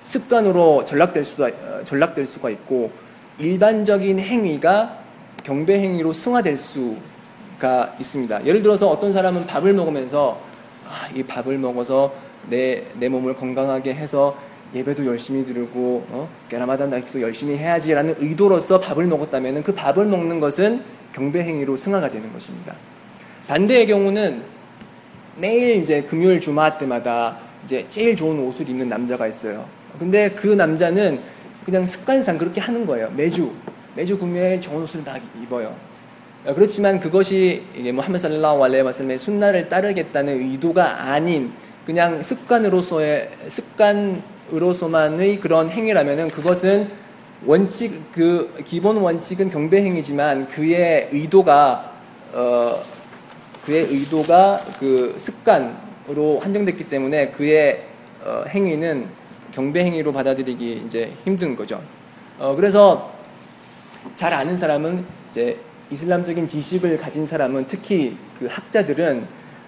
습관으로 전락될 수가 어, 전락될 수가 있고 일반적인 행위가 경배 행위로 승화될 수가 있습니다. 예를 들어서 어떤 사람은 밥을 먹으면서 아, 이 밥을 먹어서 내, 내 몸을 건강하게 해서 예배도 열심히 드리고 어? 게라마단 날기도 열심히 해야지라는 의도로서 밥을 먹었다면 그 밥을 먹는 것은 경배 행위로 승화가 되는 것입니다. 반대의 경우는 매일 이제 금요일 주말 때마다 이제 제일 좋은 옷을 입는 남자가 있어요. 근데 그 남자는 그냥 습관상 그렇게 하는 거예요. 매주 매주 금요일 좋은 옷을 막 입어요. 어, 그렇지만 그것이 무함메 살라우 알레 마슬의 순나를 따르겠다는 의도가 아닌 그냥 습관으로서의 습관 으로서만의 그런 행위라면은 그것은 원칙 그 기본 원칙은 경배 행위지만 그의 의도가 어 그의 의도가 그 습관으로 한정됐기 때문에 그의 어 행위는 경배 행위로 받아들이기 이제 힘든 거죠. 어 그래서 잘 아는 사람은 이제 이슬람적인 지식을 가진 사람은 특히 그 학자들은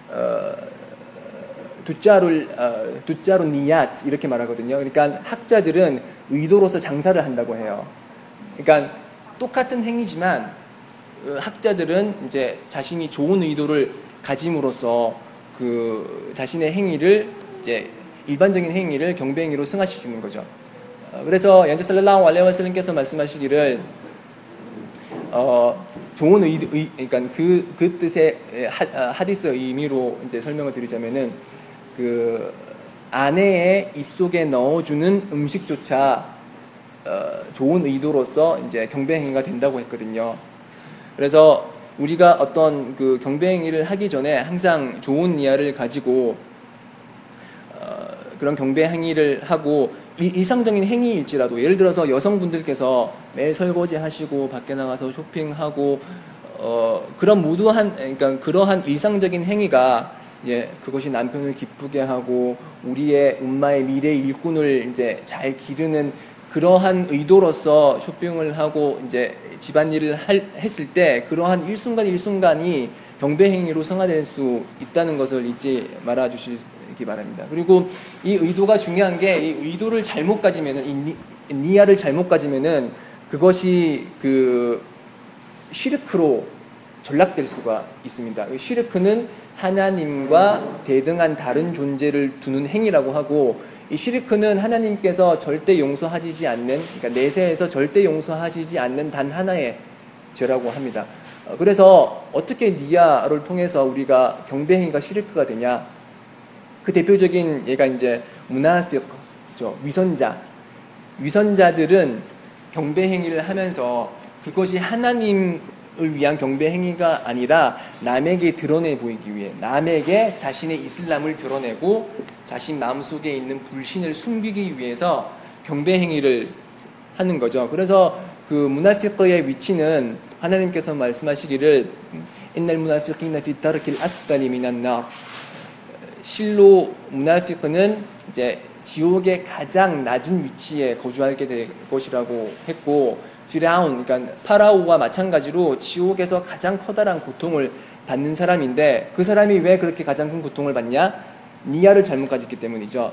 어, 두자룰 어, 두자루 니얏 이렇게 말하거든요. 그러니까 학자들은 의도로서 장사를 한다고 해요. 그러니까 똑같은 행위지만 어, 학자들은 이제 자신이 좋은 의도를 가짐으로써 그 자신의 행위를 이제 일반적인 행위를 경배행위로 승화시키는 거죠. 어, 그래서 연재 살랄라hu 알레 와슬님께서 말씀하시기를 어, 좋은 의, 의 그러니까 그, 그 뜻의 하, 아, 하디스 의미로 이제 설명을 드리자면은 그 아내의 입속에 넣어주는 음식조차 어, 좋은 의도로서 이제 경배 행위가 된다고 했거든요. 그래서 우리가 어떤 그 경배 행위를 하기 전에 항상 좋은 이하를 가지고 어, 그런 경배 행위를 하고 일상적인 행위일지라도 예를 들어서 여성분들께서 매일 설거지 하시고 밖에 나가서 쇼핑하고 어, 어, 그런 무도한, 그러니까 그러한 일상적인 행위가 예, 그것이 남편을 기쁘게 하고 우리의 엄마의 미래 일꾼을 이제 잘 기르는 그러한 의도로서 쇼핑을 하고 이제 집안일을 할, 했을 때 그러한 일순간 일순간이 경배 행위로 성화될 수 있다는 것을 잊지 말아 주시기 바랍니다. 그리고 이 의도가 중요한 게 이 의도를 잘못 가지면은 이 니 아를 잘못 가지면은 그것이 그 시르크로 전락될 수가 있습니다. 시르크는 하나님과 대등한 다른 존재를 두는 행위라고 하고 이 시르크는 하나님께서 절대 용서하지 않는 그러니까 내세에서 절대 용서하지 않는 단 하나의 죄라고 합니다. 어, 그래서 어떻게 니아를 통해서 우리가 경배 행위가 시르크가 되냐? 그 대표적인 예가 이제 문나스죠 위선자. 위선자들은 경배 행위를 하면서 그것이 하나님 을 위한 경배 행위가 아니라 남에게 드러내 보이기 위해 남에게 자신의 이슬람을 드러내고 자신 마음속에 있는 불신을 숨기기 위해서 경배 행위를 하는 거죠. 그래서 그 무나피크의 위치는 하나님께서 말씀하시기를 옛날 무나피크나 피 다르킬 아스팔리 미난나 실로 무나피크는 이제 지옥의 가장 낮은 위치에 거주하게 될 것이라고 했고 피라운, 그러니까 파라오와 마찬가지로 지옥에서 가장 커다란 고통을 받는 사람인데 그 사람이 왜 그렇게 가장 큰 고통을 받냐? 니아를 잘못 가졌기 때문이죠.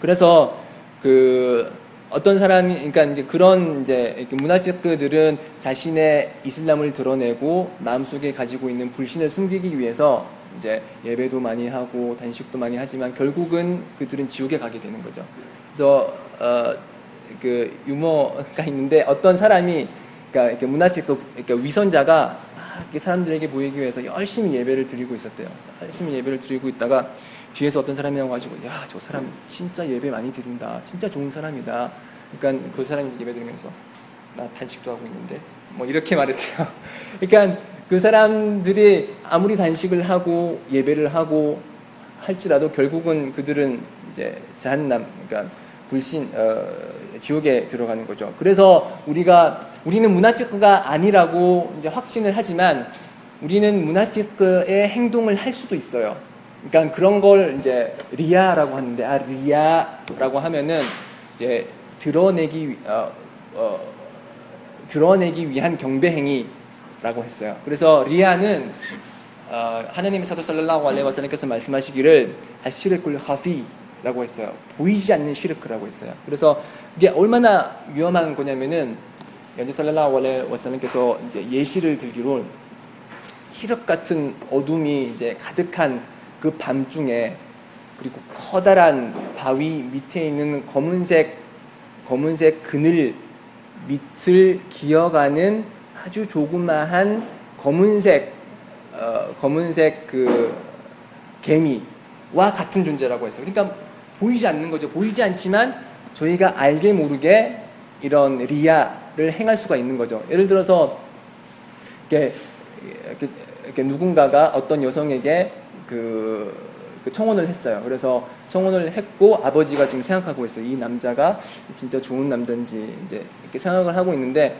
그래서 그 어떤 사람이 그러니까 이제 그런 이제 문화피크들은 자신의 이슬람을 드러내고 마음속에 가지고 있는 불신을 숨기기 위해서 이제 예배도 많이 하고 단식도 많이 하지만 결국은 그들은 지옥에 가게 되는 거죠. 그래서 어, 그 유머가 있는데 어떤 사람이 그러니까 이렇게 문화틱 그러니까 위선자가 이렇게 사람들에게 보이기 위해서 열심히 예배를 드리고 있었대요. 열심히 예배를 드리고 있다가 뒤에서 어떤 사람이 와가지고 야 저 사람 진짜 예배 많이 드린다. 진짜 좋은 사람이다. 그러니까 그 사람이 예배 드리면서 나 단식도 하고 있는데 뭐 이렇게 말했대요. 그러니까 그 사람들이 아무리 단식을 하고 예배를 하고 할지라도 결국은 그들은 이제 자한남 그러니까 불신 어, 지옥에 들어가는 거죠. 그래서 우리가 우리는 무나피크가 아니라고 이제 확신을 하지만 우리는 무나피크의 행동을 할 수도 있어요. 그러니까 그런 걸 이제 리아라고 하는데 아 리아라고 하면은 이제 드러내기 어, 어, 드러내기 위한 경배 행위라고 했어요. 그래서 리아는 어, 하나님 사도 صلى الله عليه وسلم님께서 말씀하시기를 아시르kul하 p 라고 했어요. 보이지 않는 시르크라고 했어요. 그래서 이게 얼마나 위험한 거냐면은 연재 살랄라hu 알레 와살님께서 이제 예시를 들기로 시륵 같은 어둠이 이제 가득한 그 밤중에 그리고 커다란 바위 밑에 있는 검은색 검은색 그늘 밑을 기어가는 아주 조그마한 검은색 어, 검은색 그 개미와 같은 존재라고 했어요. 그러니까 보이지 않는 거죠. 보이지 않지만 저희가 알게 모르게 이런 리아를 행할 수가 있는 거죠. 예를 들어서 이렇게, 이렇게, 이렇게 누군가가 어떤 여성에게 그, 그, 청혼을 했어요. 그래서 청혼을 했고 아버지가 지금 생각하고 있어요. 이 남자가 진짜 좋은 남자인지 이제 이렇게 생각을 하고 있는데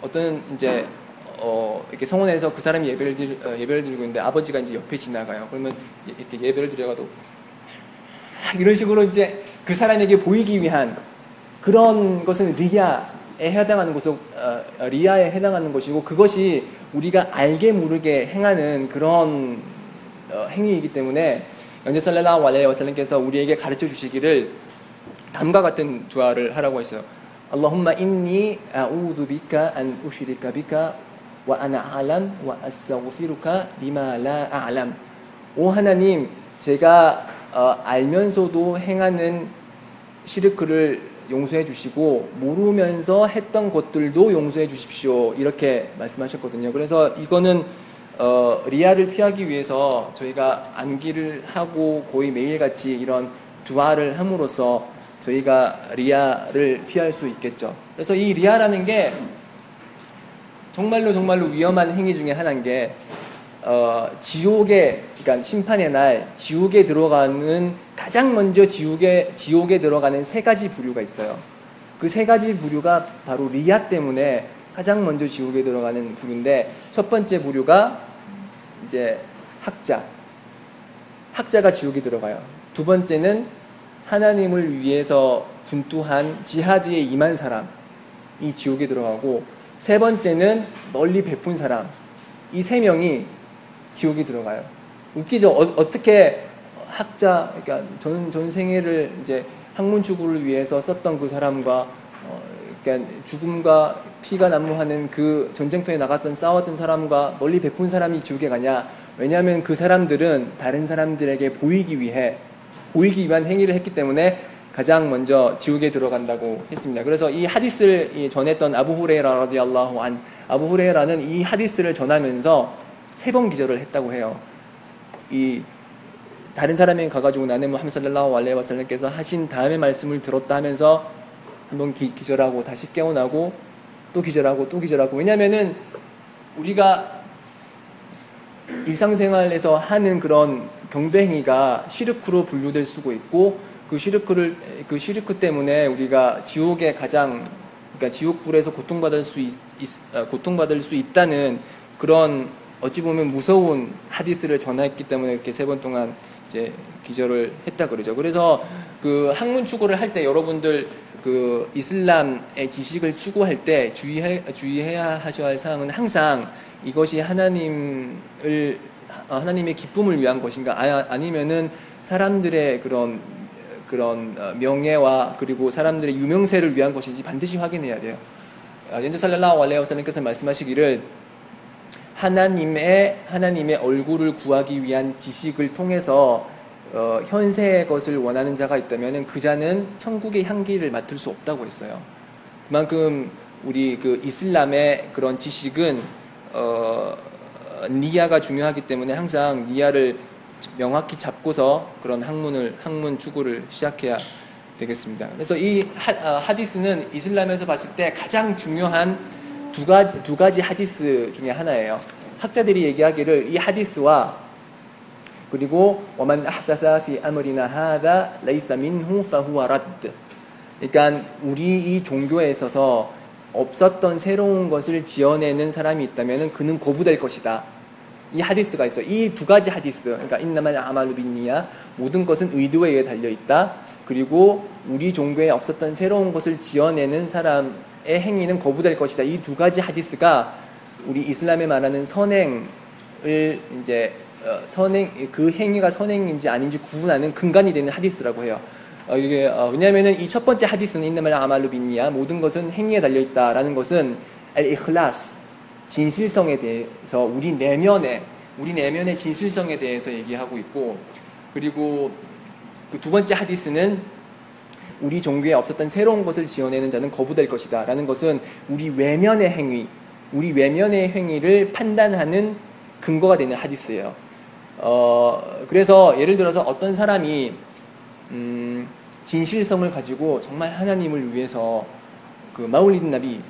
어떤 이제 어, 이렇게 성원에서 그 사람이 예배를, 드리, 어, 예배를 드리고 있는데 아버지가 이제 옆에 지나가요. 그러면 이렇게 예배를 드려가도 이런 식으로 이제 그 사람에게 보이기 위한 그런 것은 리아에 해당하는 것이고 어, 어 리야에 해당하는 것이고 그것이 우리가 알게 모르게 행하는 그런 어, 행위이기 때문에 연재 설레라 와레 와살님께서 우리에게 가르쳐 주시기를 다음과 같은 دعاء를 하라고 했어요. اللهم إني أعوذ بك أن أشرك بك وأنا أعلم وأستغفرك لما لا أعلم 오 하나님 제가 어, 알면서도 행하는 شرك를 용서해 주시고 모르면서 했던 것들도 용서해 주십시오. 이렇게 말씀하셨거든요. 그래서 이거는 어, رياء를 피하기 위해서 저희가 암기를 하고 거의 매일같이 이런 دعاء를 함으로써 저희가 رياء를 피할 수 있겠죠. 그래서 이 رياء라는 게 정말로 정말로 위험한 행위 중에 하나인 게 어, 지옥에 그러니까 심판의 날 지옥에 들어가는 가장 먼저 지옥에 지옥에 들어가는 세 가지 부류가 있어요. 그 세 가지 부류가 바로 رياء 때문에 가장 먼저 지옥에 들어가는 부류인데 첫 번째 부류가 이제 학자. 학자가 지옥에 들어가요. 두 번째는 하나님을 위해서 분투한 지하드에 임한 사람. 이 지옥에 들어가고 세 번째는 널리 베푼 사람. 이 세 명이 지옥에 들어가요. 웃기죠? 어, 떻게 학자, 그러니까 전, 전 생애를 이제 학문 추구를 위해서 썼던 그 사람과 어, 그러니까 죽음과 피가 난무하는 그 전쟁터에 나갔던 싸웠던 사람과 널리 베푼 사람이 지옥에 가냐? 왜냐하면 그 사람들은 다른 사람들에게 보이기 위해 보이기 위한 행위를 했기 때문에 가장 먼저 지옥에 들어간다고 했습니다. 그래서 이 하디스를 전했던 아부 후레이라 라디알라후 안 아부 후레이라는 이 하디스를 전하면서 세 번 기절을 했다고 해요. 이 다른 사람이 가가지고 나는 무함 살랄라hu 알레이 와살람께서 하신 다음의 말씀을 들었다 하면서 한번 기 절하고 다시 깨어나고 또 기절하고 또 기절하고 왜냐면은 우리가 일상생활에서 하는 그런 경배 행위가 시르크로 분류될 수도 있고 그 시르크를 그 시르크 때문에 우리가 지옥에 가장 그러니까 지옥 불에서 고통받을 수 있, 아, 고통받을 수 있다는 그런 어찌 보면 무서운 하디스를 전했기 때문에 이렇게 세 번 동안 이제 기절을 했다 그러죠. 그래서 그 학문 추구를 할 때 여러분들 그 이슬람의 지식을 추구할 때 주의해, 주의해야 하셔야 할 사항은 항상 이것이 하나님을 어, 하나님의 기쁨을 위한 것인가 아, 아니면은 사람들의 그런 그런 어, 명예와 그리고 사람들의 유명세를 위한 것인지 반드시 확인해야 돼요. 연주 살랄라hu 알레이 와살님께서 말씀하시기를 하나님의 하나님의 얼굴을 구하기 위한 지식을 통해서 어, 현세의 것을 원하는 자가 있다면 그 자는 천국의 향기를 맡을 수 없다고 했어요. 그만큼 우리 그 이슬람의 그런 지식은 어, 니아가 중요하기 때문에 항상 니아를 명확히 잡고서 그런 학문을 학문 추구를 시작해야 되겠습니다. 그래서 이 하, 어, 하디스는 이슬람에서 봤을 때 가장 중요한 두 가지 두 가지 하디스 중에 하나예요. 학자들이 얘기하기를 이 하디스와 그리고 ومن أحدث في أمرنا هذا ليس منه فهو رد. 그러니까 우리 이 종교에 있어서 없었던 새로운 것을 지어내는 사람이 있다면 그는 거부될 것이다. 이 하디스가 있어. 이 두 가지 하디스. 그러니까 인나말 아말루 빈니야. 모든 것은 의도에 의해 달려 있다. 그리고 우리 종교에 없었던 새로운 것을 지어내는 사람의 행위는 거부될 것이다. 이 두 가지 하디스가 우리 이슬람에 말하는 선행을 이제 어, 선행 그 행위가 선행인지 아닌지 구분하는 근간이 되는 하디스라고 해요. 어, 이게 어, 왜냐하면은 이 첫 번째 하디스는 인나말 아말루 빈니야 모든 것은 행위에 달려 있다라는 것은 알 이클라스 진실성에 대해서 우리 내면에 우리 내면의 진실성에 대해서 얘기하고 있고 그리고 그 두 번째 하디스는 우리 종교에 없었던 새로운 것을 지어내는 자는 거부될 것이다 라는 것은 우리 외면의 행위 우리 외면의 행위를 판단하는 근거가 되는 하디스예요. 어, 그래서 예를 들어서 어떤 사람이 음, 진실성을 가지고 정말 하나님을 위해서 그 마울리드 나비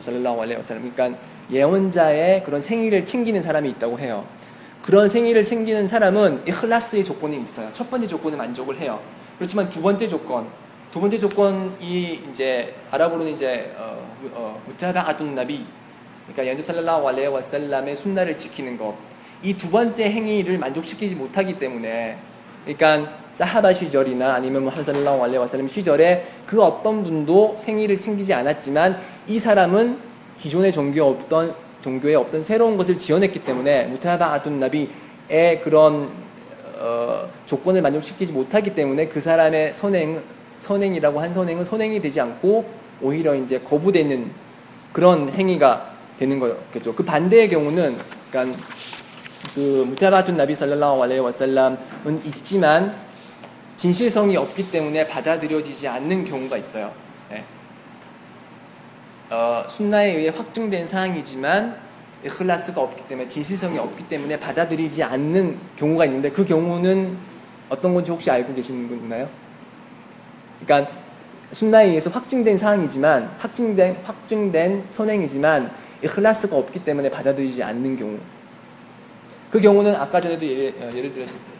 살랄라hu 알레이 와살람 그러니까 예언자의 그런 생일을 챙기는 사람이 있다고 해요. 그런 생일을 챙기는 사람은 이클라스의 조건이 있어요. 첫 번째 조건은 만족을 해요. 그렇지만 두 번째 조건, 두 번째 조건이 이제 아랍어로는 이제 어, 무타바 어, 아둔 나비, 그러니까 연주 살랄라hu 알레이 와살람의 순나를 지키는 것. 이 두 번째 행위를 만족시키지 못하기 때문에 그러니까 사하바 시절이나 아니면 뭐 하살라우 알레 와살람 시절에 그 어떤 분도 생일을 챙기지 않았지만 이 사람은 기존의 종교에 없던 종교에 없던 새로운 것을 지어냈기 때문에 무타바 아둔 나비의 그런 어, 조건을 만족시키지 못하기 때문에 그 사람의 선행 선행이라고 한 선행은 선행이 되지 않고 오히려 이제 거부되는 그런 행위가 되는 거겠죠. 그 반대의 경우는 그러니까 그 무타바툰 나비 살랄라hu 알레이 와살람은 있지만 진실성이 없기 때문에 받아들여지지 않는 경우가 있어요. 네. 어, 순나에 의해 확증된 사항이지만 클라스가 없기 때문에 진실성이 없기 때문에 받아들이지 않는 경우가 있는데 그 경우는 어떤 건지 혹시 알고 계시는 분 있나요? 그러니까 순나에 의해서 확증된 사항이지만 확증된 확증된 선행이지만 클라스가 없기 때문에 받아들이지 않는 경우 그 경우는 아까 전에도 예를, 어, 예를 들었, 말씀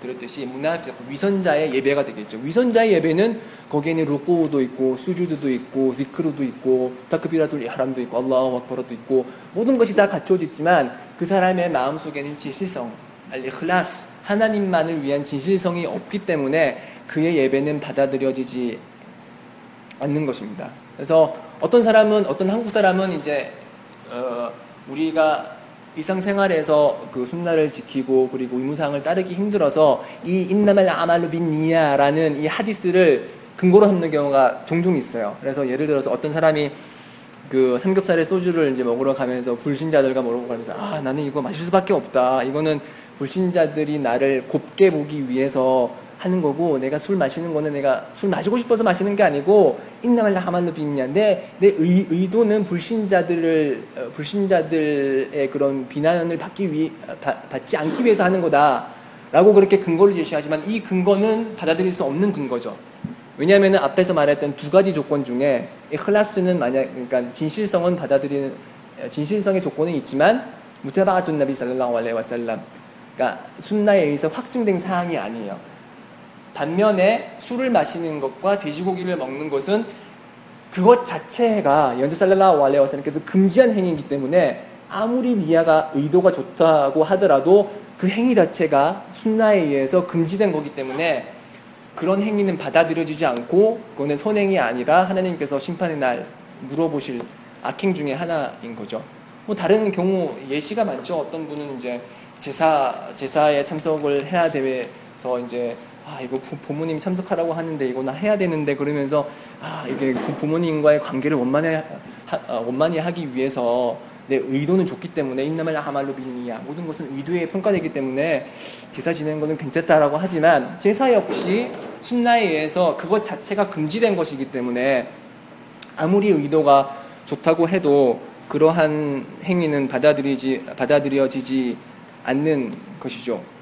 드렸듯이 무나픽 위선자의 예배가 되겠죠. 위선자의 예배는 거기에는 루쿠도 있고 수주드도 있고 지크루도 있고 타크비라tul 이하람도 있고 알라후 악바라도 있고 모든 것이 다 갖춰져 있지만 그 사람의 마음 속에는 진실성, 알리 클라스 하나님만을 위한 진실성이 없기 때문에 그의 예배는 받아들여지지 않는 것입니다. 그래서 어떤 사람은 어떤 한국 사람은 이제 어, 우리가 일상생활에서 그 순나를 지키고 그리고 의무상을 따르기 힘들어서 이 인나말 아말루 빈니야라는 이 하디스를 근거로 삼는 경우가 종종 있어요. 그래서 예를 들어서 어떤 사람이 그 삼겹살에 소주를 이제 먹으러 가면서 불신자들과 먹으러 가면서 아 나는 이거 마실 수밖에 없다. 이거는 불신자들이 나를 곱게 보기 위해서 하는 거고 내가 술 마시는 거는 내가 술 마시고 싶어서 마시는 게 아니고 인나말라 하말로 빈냐 내, 내 의, 의도는 불신자들을 어, 불신자들의 그런 비난을 받기 위해 받지 않기 위해서 하는 거다라고 그렇게 근거를 제시하지만 이 근거는 받아들일 수 없는 근거죠. 왜냐하면 앞에서 말했던 두 가지 조건 중에 이 클라스는 만약 그러니까 진실성은 받아들이는 진실성의 조건은 있지만 무테바가툰 나비 살랄라hu 알레이 와살람 그러니까 순나에 의해서 확증된 사항이 아니에요. 반면에 술을 마시는 것과 돼지고기를 먹는 것은 그것 자체가 살랄라hu 알레이 와살람께서 금지한 행위이기 때문에 아무리 니아가 의도가 좋다고 하더라도 그 행위 자체가 순나에 의해서 금지된 거기 때문에 그런 행위는 받아들여지지 않고 그거는 선행이 아니라 하나님께서 심판의 날 물어보실 악행 중에 하나인 거죠. 뭐 다른 경우 예시가 많죠. 어떤 분은 이제 제사 제사에 참석을 해야 돼서 이제 아 이거 부모님 참석하라고 하는데 이거 나 해야 되는데 그러면서 아 이게 부모님과의 관계를 원만히 하, 어, 원만히 하기 위해서 내 의도는 좋기 때문에 인나말 하말로 비니야 모든 것은 의도에 평가되기 때문에 제사 지내는 것은 괜찮다라고 하지만 제사 역시 순나에 의해서 그것 자체가 금지된 것이기 때문에 아무리 의도가 좋다고 해도 그러한 행위는 받아들이지 받아들여지지 않는 것이죠.